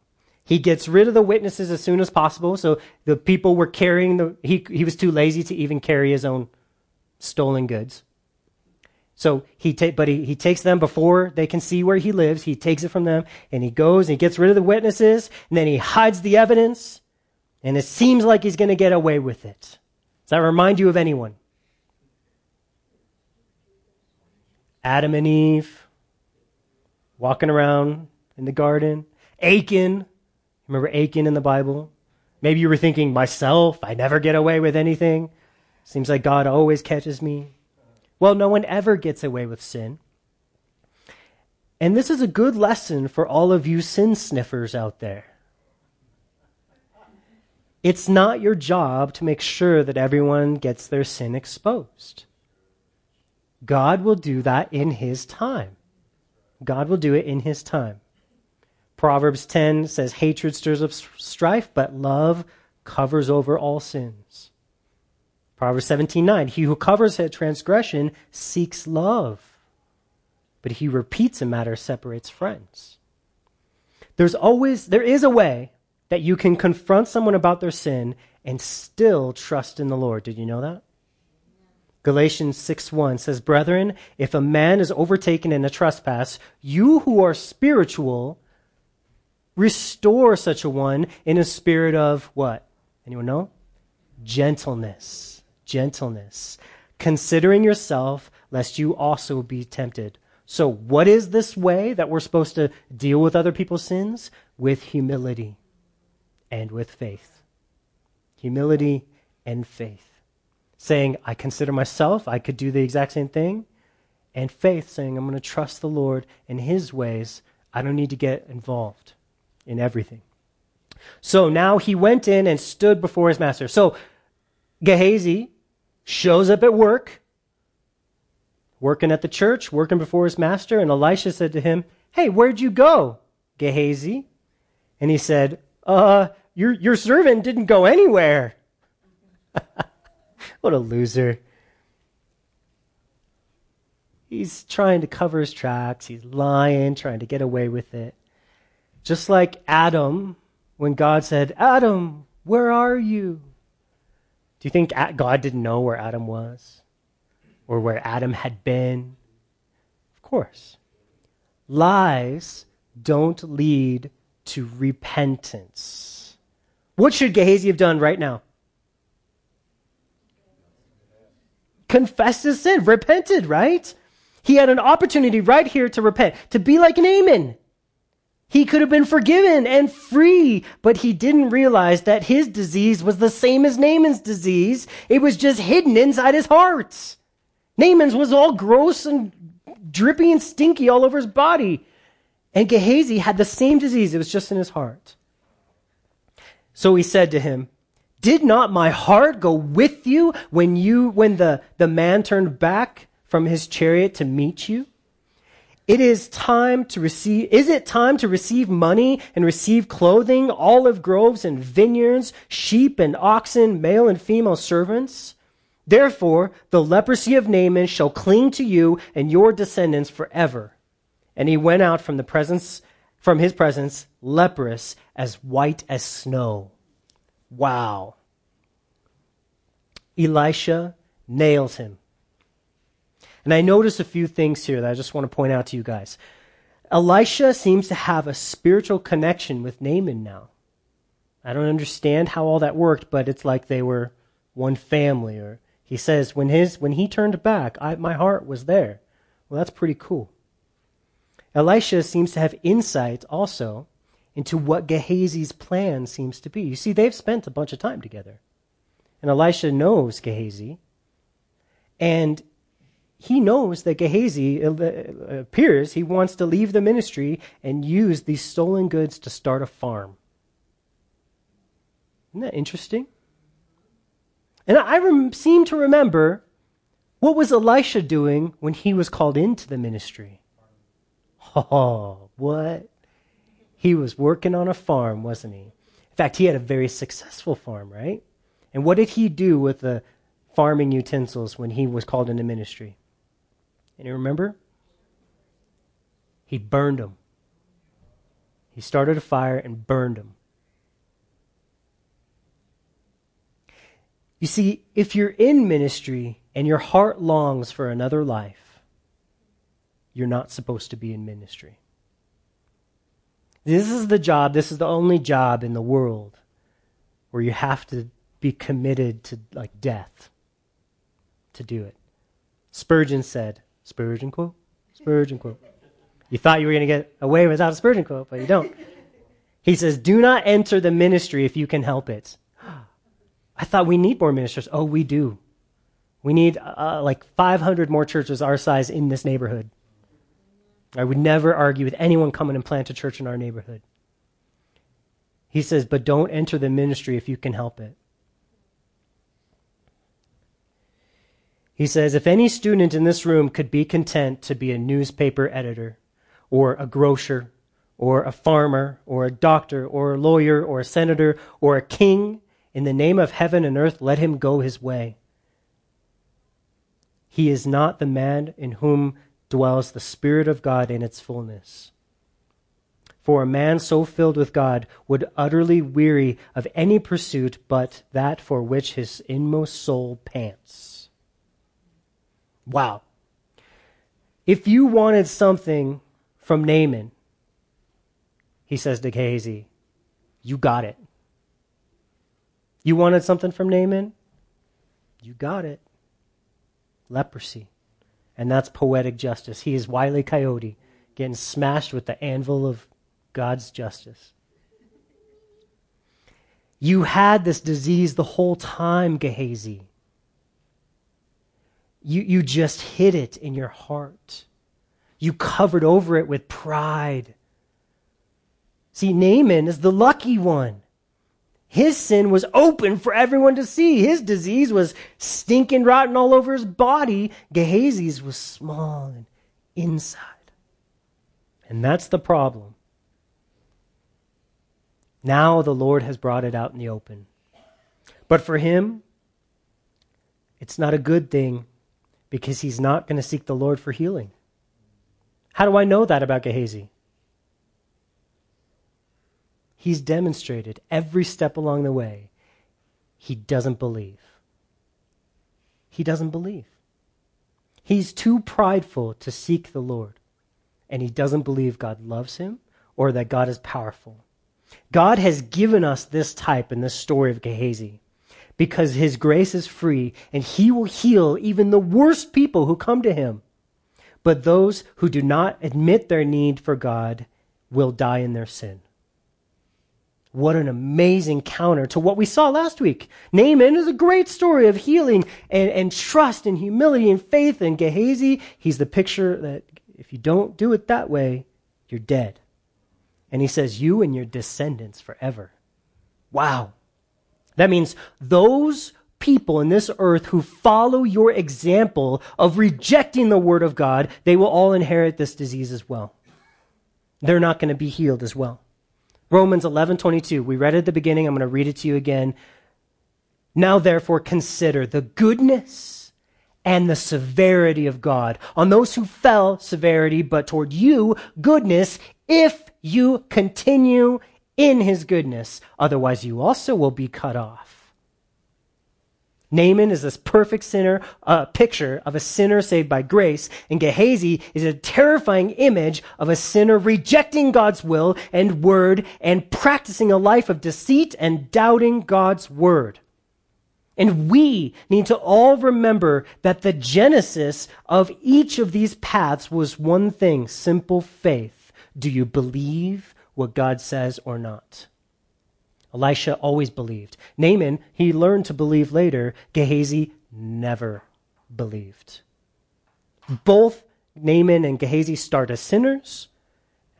He gets rid of the witnesses as soon as possible. So the people were carrying the, he, he was too lazy to even carry his own stolen goods. So he take, but he, he takes them before they can see where he lives. He takes it from them and he goes and he gets rid of the witnesses and then he hides the evidence and it seems like he's going to get away with it. Does that remind you of anyone? Adam and Eve walking around in the garden. Achan, remember Achan in the Bible? Maybe you were thinking, myself, I never get away with anything. Seems like God always catches me. Well, no one ever gets away with sin. And this is a good lesson for all of you sin sniffers out there. It's not your job to make sure that everyone gets their sin exposed. God will do that in His time. God will do it in His time. Proverbs 10 says, Hatred stirs up strife, but love covers over all sins. Proverbs 17:9 He who covers a transgression seeks love, but he repeats a matter separates friends. There's always there is a way that you can confront someone about their sin and still trust in the Lord. Did you know that? Galatians 6:1 says, "Brethren, if a man is overtaken in a trespass, you who are spiritual restore such a one in a spirit of what? Anyone know? Gentleness. Gentleness. Considering yourself lest you also be tempted. So, what is this way that we're supposed to deal with other people's sins? With humility and with faith. Humility and faith. Saying, I consider myself, I could do the exact same thing. And faith, saying, I'm going to trust the Lord in His ways. I don't need to get involved in everything. So now he went in and stood before his master. So Gehazi shows up at work, working at the church, working before his master, and Elisha said to him, Hey, where'd you go, Gehazi? And he said, Uh, your, your servant didn't go anywhere. (laughs) what a loser. He's trying to cover his tracks. He's lying, trying to get away with it. Just like Adam, when God said, Adam, where are you? Do you think God didn't know where Adam was? Or where Adam had been? Of course. Lies don't lead to repentance. What should Gehazi have done right now? Confessed his sin, repented, right? He had an opportunity right here to repent, to be like Naaman. He could have been forgiven and free, but he didn't realize that his disease was the same as Naaman's disease. It was just hidden inside his heart. Naaman's was all gross and drippy and stinky all over his body. And Gehazi had the same disease, it was just in his heart. So he said to him, Did not my heart go with you when you when the, the man turned back from his chariot to meet you? It is time to receive, is it time to receive money and receive clothing, olive groves and vineyards, sheep and oxen, male and female servants? Therefore, the leprosy of Naaman shall cling to you and your descendants forever. And he went out from the presence, from his presence, leprous as white as snow. Wow. Elisha nails him and I notice a few things here that I just want to point out to you guys. Elisha seems to have a spiritual connection with Naaman now. I don't understand how all that worked, but it's like they were one family. Or he says when his when he turned back, I, my heart was there. Well, that's pretty cool. Elisha seems to have insight also into what Gehazi's plan seems to be. You see, they've spent a bunch of time together, and Elisha knows Gehazi, and he knows that Gehazi uh, appears he wants to leave the ministry and use these stolen goods to start a farm. Isn't that interesting? And I rem- seem to remember what was Elisha doing when he was called into the ministry? Oh, what? He was working on a farm, wasn't he? In fact, he had a very successful farm, right? And what did he do with the farming utensils when he was called into ministry? And you remember? He burned them. He started a fire and burned them. You see, if you're in ministry and your heart longs for another life, you're not supposed to be in ministry. This is the job, this is the only job in the world where you have to be committed to like death to do it. Spurgeon said, Spurgeon quote? Spurgeon quote. You thought you were going to get away without a Spurgeon quote, but you don't. He says, Do not enter the ministry if you can help it. (gasps) I thought we need more ministers. Oh, we do. We need uh, like 500 more churches our size in this neighborhood. I would never argue with anyone coming and plant a church in our neighborhood. He says, but don't enter the ministry if you can help it. He says, if any student in this room could be content to be a newspaper editor, or a grocer, or a farmer, or a doctor, or a lawyer, or a senator, or a king, in the name of heaven and earth, let him go his way. He is not the man in whom dwells the Spirit of God in its fullness. For a man so filled with God would utterly weary of any pursuit but that for which his inmost soul pants. Wow. If you wanted something from Naaman, he says to Gehazi, you got it. You wanted something from Naaman? You got it. Leprosy. And that's poetic justice. He is Wile E. Coyote getting smashed with the anvil of God's justice. You had this disease the whole time, Gehazi. You, you just hid it in your heart. You covered over it with pride. See, Naaman is the lucky one. His sin was open for everyone to see. His disease was stinking rotten all over his body. Gehazi's was small and inside. And that's the problem. Now the Lord has brought it out in the open. But for him, it's not a good thing because he's not going to seek the Lord for healing. How do I know that about Gehazi? He's demonstrated every step along the way he doesn't believe. He doesn't believe. He's too prideful to seek the Lord, and he doesn't believe God loves him or that God is powerful. God has given us this type in this story of Gehazi because his grace is free and he will heal even the worst people who come to him. But those who do not admit their need for God will die in their sin. What an amazing counter to what we saw last week. Naaman is a great story of healing and, and trust and humility and faith. And Gehazi, he's the picture that if you don't do it that way, you're dead. And he says, You and your descendants forever. Wow. That means those people in this earth who follow your example of rejecting the word of God, they will all inherit this disease as well. They're not going to be healed as well. Romans 11:22. We read at the beginning. I'm going to read it to you again. Now therefore consider the goodness and the severity of God. On those who fell, severity, but toward you, goodness, if you continue in his goodness. Otherwise, you also will be cut off. Naaman is this perfect sinner, uh, picture of a sinner saved by grace, and Gehazi is a terrifying image of a sinner rejecting God's will and word and practicing a life of deceit and doubting God's word. And we need to all remember that the genesis of each of these paths was one thing simple faith. Do you believe what God says or not. Elisha always believed. Naaman, he learned to believe later. Gehazi never believed. Both Naaman and Gehazi start as sinners,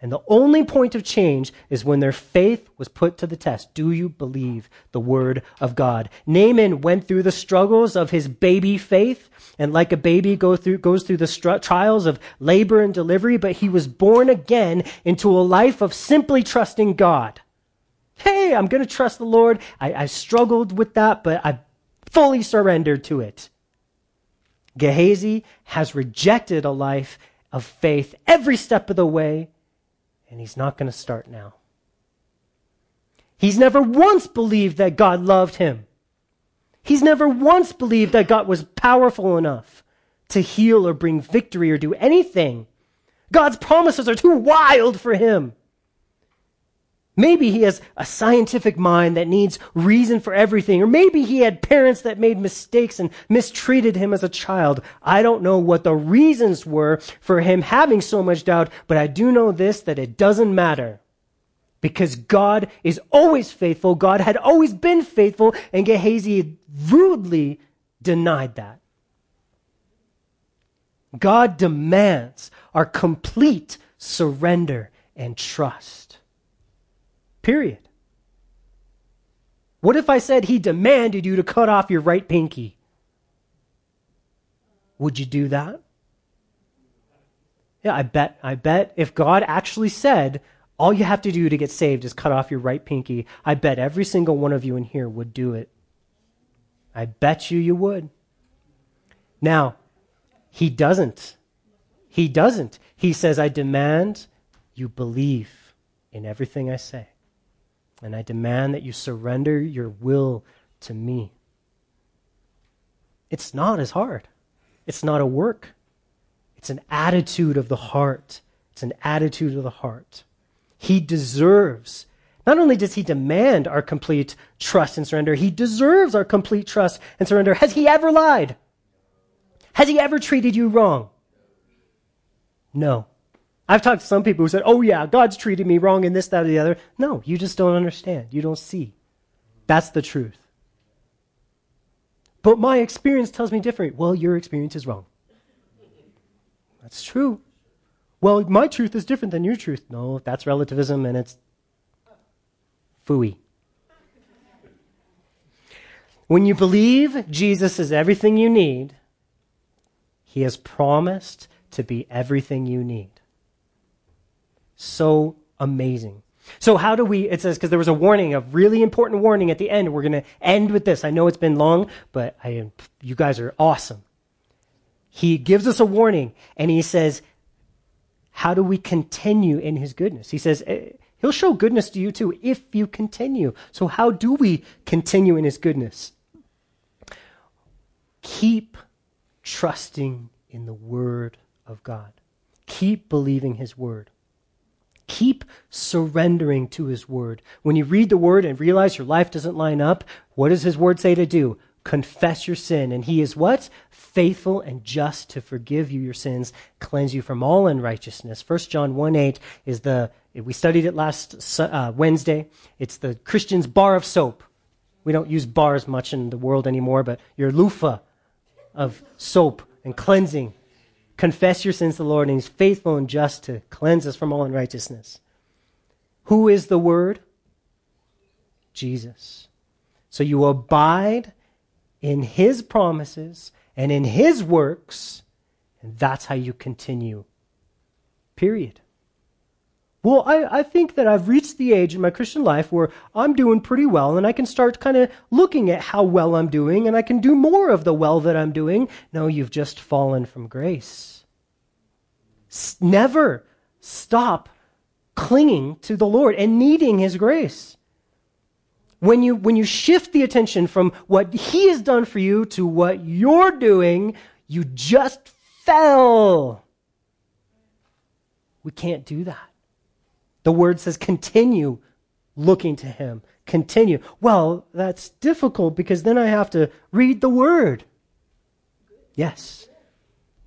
and the only point of change is when their faith was put to the test. Do you believe the word of God? Naaman went through the struggles of his baby faith, and like a baby go through, goes through the trials of labor and delivery, but he was born again into a life of simply trusting God. Hey, I'm going to trust the Lord. I, I struggled with that, but I fully surrendered to it. Gehazi has rejected a life of faith every step of the way and he's not going to start now. He's never once believed that God loved him. He's never once believed that God was powerful enough to heal or bring victory or do anything. God's promises are too wild for him. Maybe he has a scientific mind that needs reason for everything, or maybe he had parents that made mistakes and mistreated him as a child. I don't know what the reasons were for him having so much doubt, but I do know this, that it doesn't matter. Because God is always faithful. God had always been faithful, and Gehazi rudely denied that. God demands our complete surrender and trust. Period. What if I said he demanded you to cut off your right pinky? Would you do that? Yeah, I bet I bet if God actually said all you have to do to get saved is cut off your right pinky, I bet every single one of you in here would do it. I bet you you would. Now, he doesn't. He doesn't. He says, I demand you believe in everything I say. And I demand that you surrender your will to me. It's not as hard. It's not a work. It's an attitude of the heart. It's an attitude of the heart. He deserves, not only does he demand our complete trust and surrender, he deserves our complete trust and surrender. Has he ever lied? Has he ever treated you wrong? No. I've talked to some people who said, oh, yeah, God's treated me wrong in this, that, or the other. No, you just don't understand. You don't see. That's the truth. But my experience tells me different. Well, your experience is wrong. That's true. Well, my truth is different than your truth. No, that's relativism and it's fooey. When you believe Jesus is everything you need, he has promised to be everything you need. So amazing. So how do we, it says, because there was a warning, a really important warning at the end. We're going to end with this. I know it's been long, but I am, you guys are awesome. He gives us a warning and he says, how do we continue in his goodness? He says, eh, he'll show goodness to you too if you continue. So how do we continue in his goodness? Keep trusting in the word of God. Keep believing his word. Keep surrendering to his word. When you read the word and realize your life doesn't line up, what does his word say to do? Confess your sin. And he is what? Faithful and just to forgive you your sins, cleanse you from all unrighteousness. 1 John 1 8 is the, we studied it last uh, Wednesday. It's the Christian's bar of soap. We don't use bars much in the world anymore, but your loofah of soap and cleansing confess your sins to the Lord, and He's faithful and just to cleanse us from all unrighteousness. Who is the Word? Jesus. So you abide in His promises and in His works, and that's how you continue. Period. Well, I, I think that I've reached the age in my Christian life where I'm doing pretty well and I can start kind of looking at how well I'm doing and I can do more of the well that I'm doing. No, you've just fallen from grace. S- never stop clinging to the Lord and needing His grace. When you, when you shift the attention from what He has done for you to what you're doing, you just fell. We can't do that. The word says continue looking to him. Continue. Well, that's difficult because then I have to read the word. Yes.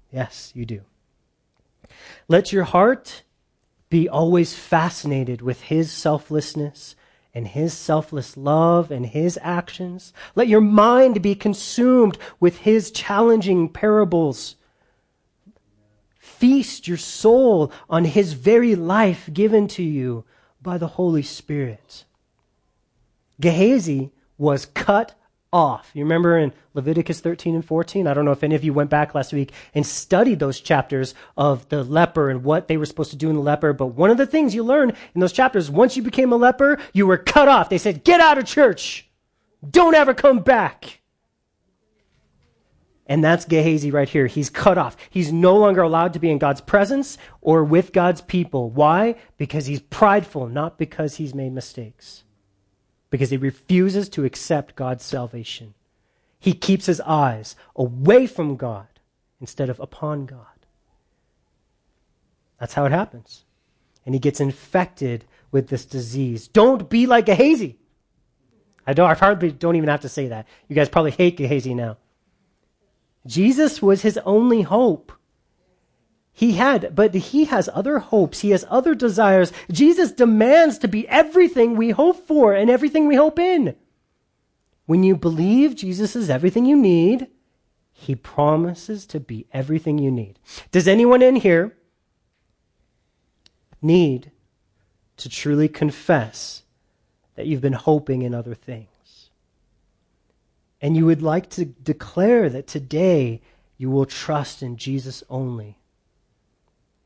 Yes, you do. Let your heart be always fascinated with his selflessness and his selfless love and his actions. Let your mind be consumed with his challenging parables feast your soul on his very life given to you by the Holy Spirit. Gehazi was cut off. You remember in Leviticus 13 and 14? I don't know if any of you went back last week and studied those chapters of the leper and what they were supposed to do in the leper. But one of the things you learn in those chapters, once you became a leper, you were cut off. They said, get out of church. Don't ever come back. And that's Gehazi right here. He's cut off. He's no longer allowed to be in God's presence or with God's people. Why? Because he's prideful, not because he's made mistakes. Because he refuses to accept God's salvation. He keeps his eyes away from God instead of upon God. That's how it happens. And he gets infected with this disease. Don't be like Gehazi. I don't, I probably don't even have to say that. You guys probably hate Gehazi now. Jesus was his only hope. He had, but he has other hopes. He has other desires. Jesus demands to be everything we hope for and everything we hope in. When you believe Jesus is everything you need, he promises to be everything you need. Does anyone in here need to truly confess that you've been hoping in other things? And you would like to declare that today you will trust in Jesus only,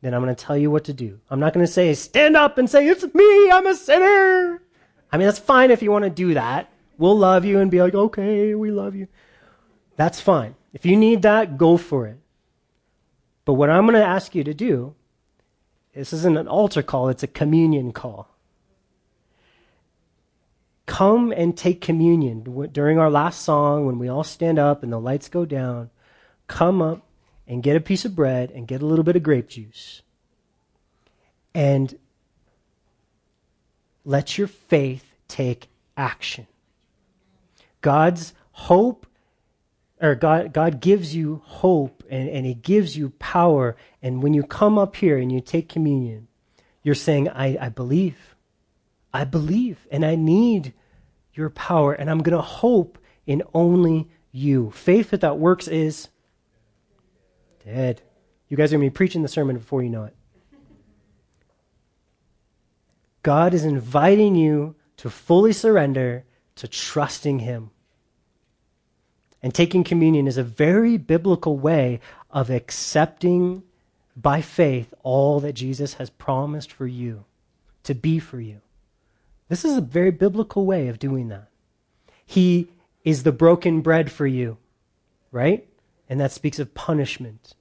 then I'm going to tell you what to do. I'm not going to say, stand up and say, it's me, I'm a sinner. I mean, that's fine if you want to do that. We'll love you and be like, okay, we love you. That's fine. If you need that, go for it. But what I'm going to ask you to do, this isn't an altar call, it's a communion call come and take communion during our last song when we all stand up and the lights go down. Come up and get a piece of bread and get a little bit of grape juice. And let your faith take action. God's hope, or God, God gives you hope and, and He gives you power. And when you come up here and you take communion, you're saying, I, I believe. I believe and I need your power and I'm going to hope in only you. Faith without works is dead. You guys are going to be preaching the sermon before you know it. God is inviting you to fully surrender to trusting Him. And taking communion is a very biblical way of accepting by faith all that Jesus has promised for you to be for you. This is a very biblical way of doing that. He is the broken bread for you, right? And that speaks of punishment.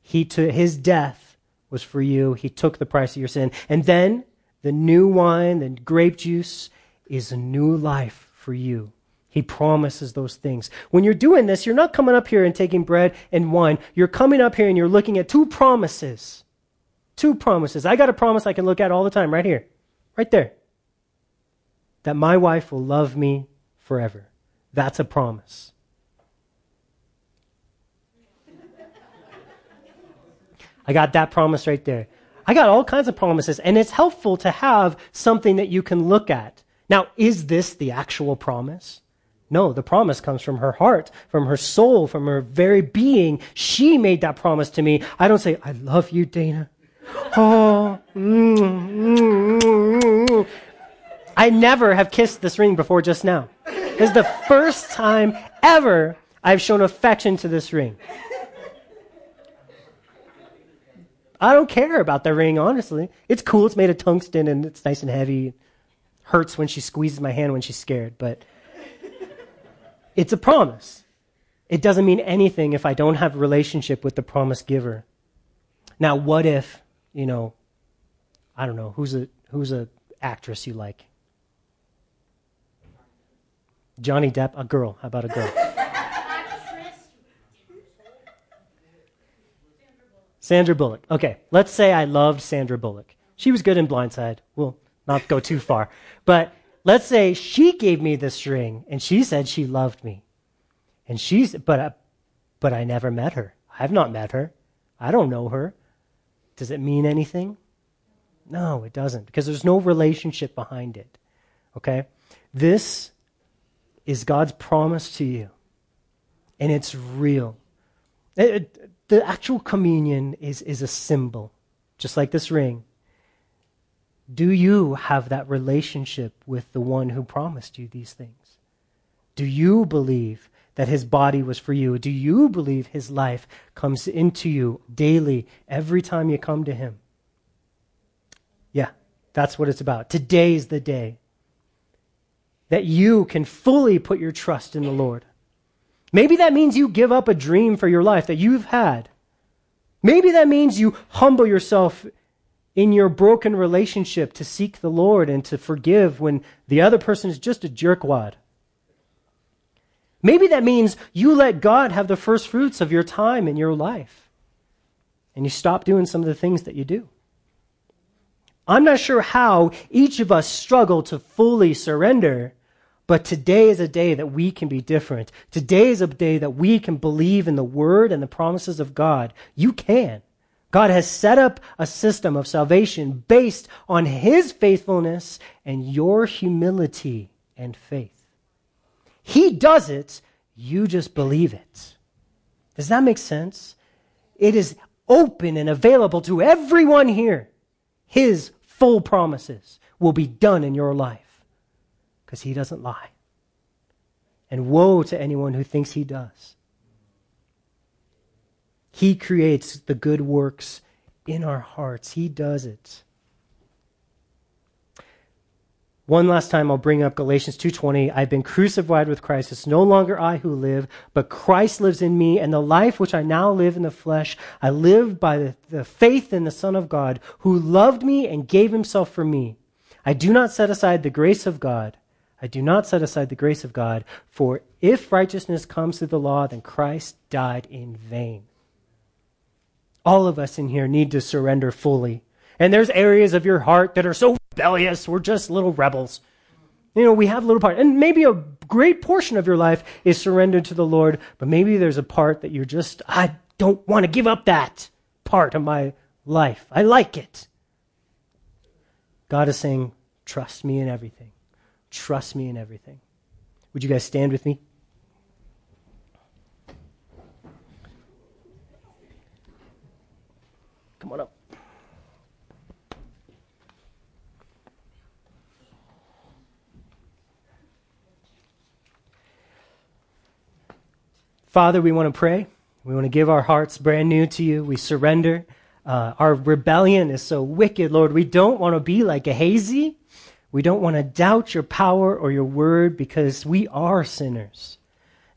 He to his death was for you. He took the price of your sin. And then the new wine, the grape juice is a new life for you. He promises those things. When you're doing this, you're not coming up here and taking bread and wine. You're coming up here and you're looking at two promises. Two promises. I got a promise I can look at all the time, right here, right there. That my wife will love me forever. That's a promise. I got that promise right there. I got all kinds of promises, and it's helpful to have something that you can look at. Now, is this the actual promise? No, the promise comes from her heart, from her soul, from her very being. She made that promise to me. I don't say, I love you, Dana. (laughs) Oh, mm, mm, mm, I never have kissed this ring before just now. This is the first time ever I've shown affection to this ring. I don't care about the ring, honestly. It's cool. It's made of tungsten and it's nice and heavy. Hurts when she squeezes my hand when she's scared, but it's a promise. It doesn't mean anything if I don't have a relationship with the promise giver. Now, what if, you know, I don't know, who's a who's a actress you like? Johnny Depp, a girl. How about a girl? (laughs) Sandra Bullock. Okay, let's say I loved Sandra Bullock. She was good in Blind Side. We'll not go too far. But Let's say she gave me this ring and she said she loved me. And she's, but, uh, but I never met her. I've not met her. I don't know her. Does it mean anything? No, it doesn't, because there's no relationship behind it. Okay? This is God's promise to you, and it's real. It, it, the actual communion is, is a symbol, just like this ring. Do you have that relationship with the one who promised you these things? Do you believe that his body was for you? Do you believe his life comes into you daily, every time you come to him? Yeah, that's what it's about. Today is the day that you can fully put your trust in the Lord. Maybe that means you give up a dream for your life that you've had. Maybe that means you humble yourself in your broken relationship to seek the Lord and to forgive when the other person is just a jerkwad. Maybe that means you let God have the first fruits of your time in your life and you stop doing some of the things that you do. I'm not sure how each of us struggle to fully surrender, but today is a day that we can be different. Today is a day that we can believe in the word and the promises of God. You can. God has set up a system of salvation based on his faithfulness and your humility and faith. He does it, you just believe it. Does that make sense? It is open and available to everyone here. His full promises will be done in your life because he doesn't lie. And woe to anyone who thinks he does. He creates the good works in our hearts. He does it. One last time I'll bring up Galatians 2:20. I've been crucified with Christ. It's no longer I who live, but Christ lives in me, and the life which I now live in the flesh, I live by the, the faith in the Son of God, who loved me and gave himself for me. I do not set aside the grace of God. I do not set aside the grace of God, for if righteousness comes through the law, then Christ died in vain. All of us in here need to surrender fully. And there's areas of your heart that are so rebellious. We're just little rebels. You know, we have little part, and maybe a great portion of your life is surrendered to the Lord, but maybe there's a part that you're just, I don't want to give up that part of my life. I like it. God is saying, trust me in everything. Trust me in everything. Would you guys stand with me? Come on up. Father, we want to pray. We want to give our hearts brand new to you. We surrender. Uh, our rebellion is so wicked, Lord. We don't want to be like Gehazi. We don't want to doubt your power or your word because we are sinners.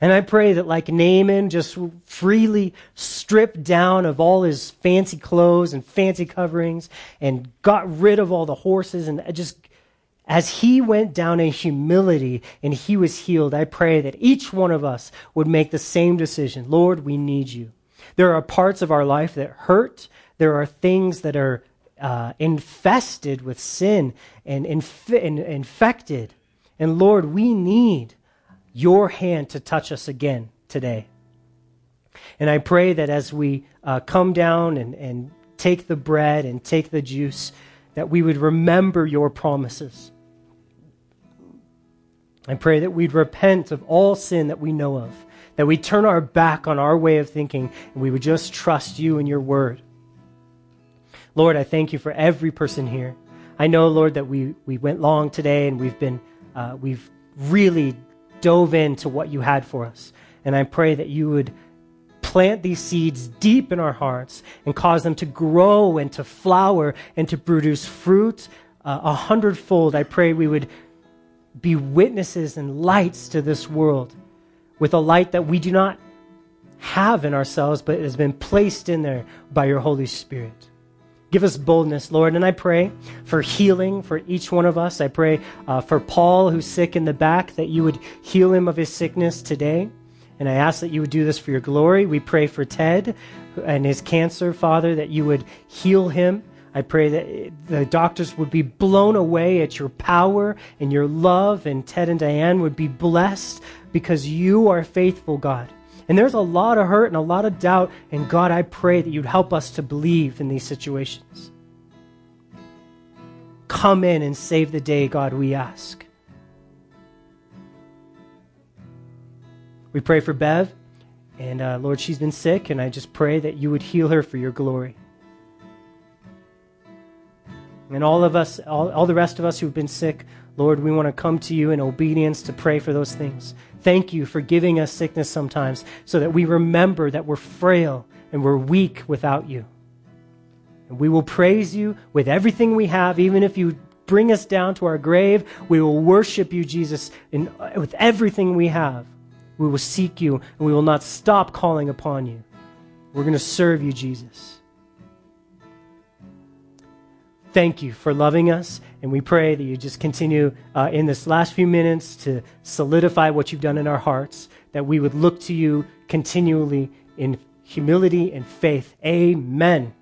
And I pray that, like Naaman, just freely stripped down of all his fancy clothes and fancy coverings and got rid of all the horses and just as he went down in humility and he was healed, I pray that each one of us would make the same decision. Lord, we need you. There are parts of our life that hurt. There are things that are uh, infested with sin and inf- infected. And Lord, we need your hand to touch us again today. And I pray that as we uh, come down and, and take the bread and take the juice, that we would remember your promises I pray that we'd repent of all sin that we know of, that we turn our back on our way of thinking, and we would just trust you and your word. Lord, I thank you for every person here. I know, Lord, that we, we went long today and we've been, uh, we've really dove into what you had for us. And I pray that you would plant these seeds deep in our hearts and cause them to grow and to flower and to produce fruit uh, a hundredfold. I pray we would be witnesses and lights to this world with a light that we do not have in ourselves, but has been placed in there by your Holy Spirit. Give us boldness, Lord. And I pray for healing for each one of us. I pray uh, for Paul, who's sick in the back, that you would heal him of his sickness today. And I ask that you would do this for your glory. We pray for Ted and his cancer, Father, that you would heal him I pray that the doctors would be blown away at your power and your love, and Ted and Diane would be blessed because you are faithful, God. And there's a lot of hurt and a lot of doubt, and God, I pray that you'd help us to believe in these situations. Come in and save the day, God, we ask. We pray for Bev, and uh, Lord, she's been sick, and I just pray that you would heal her for your glory. And all of us, all, all the rest of us who've been sick, Lord, we want to come to you in obedience to pray for those things. Thank you for giving us sickness sometimes so that we remember that we're frail and we're weak without you. And we will praise you with everything we have, even if you bring us down to our grave. We will worship you, Jesus, in, with everything we have. We will seek you and we will not stop calling upon you. We're going to serve you, Jesus thank you for loving us. And we pray that you just continue uh, in this last few minutes to solidify what you've done in our hearts, that we would look to you continually in humility and faith. Amen.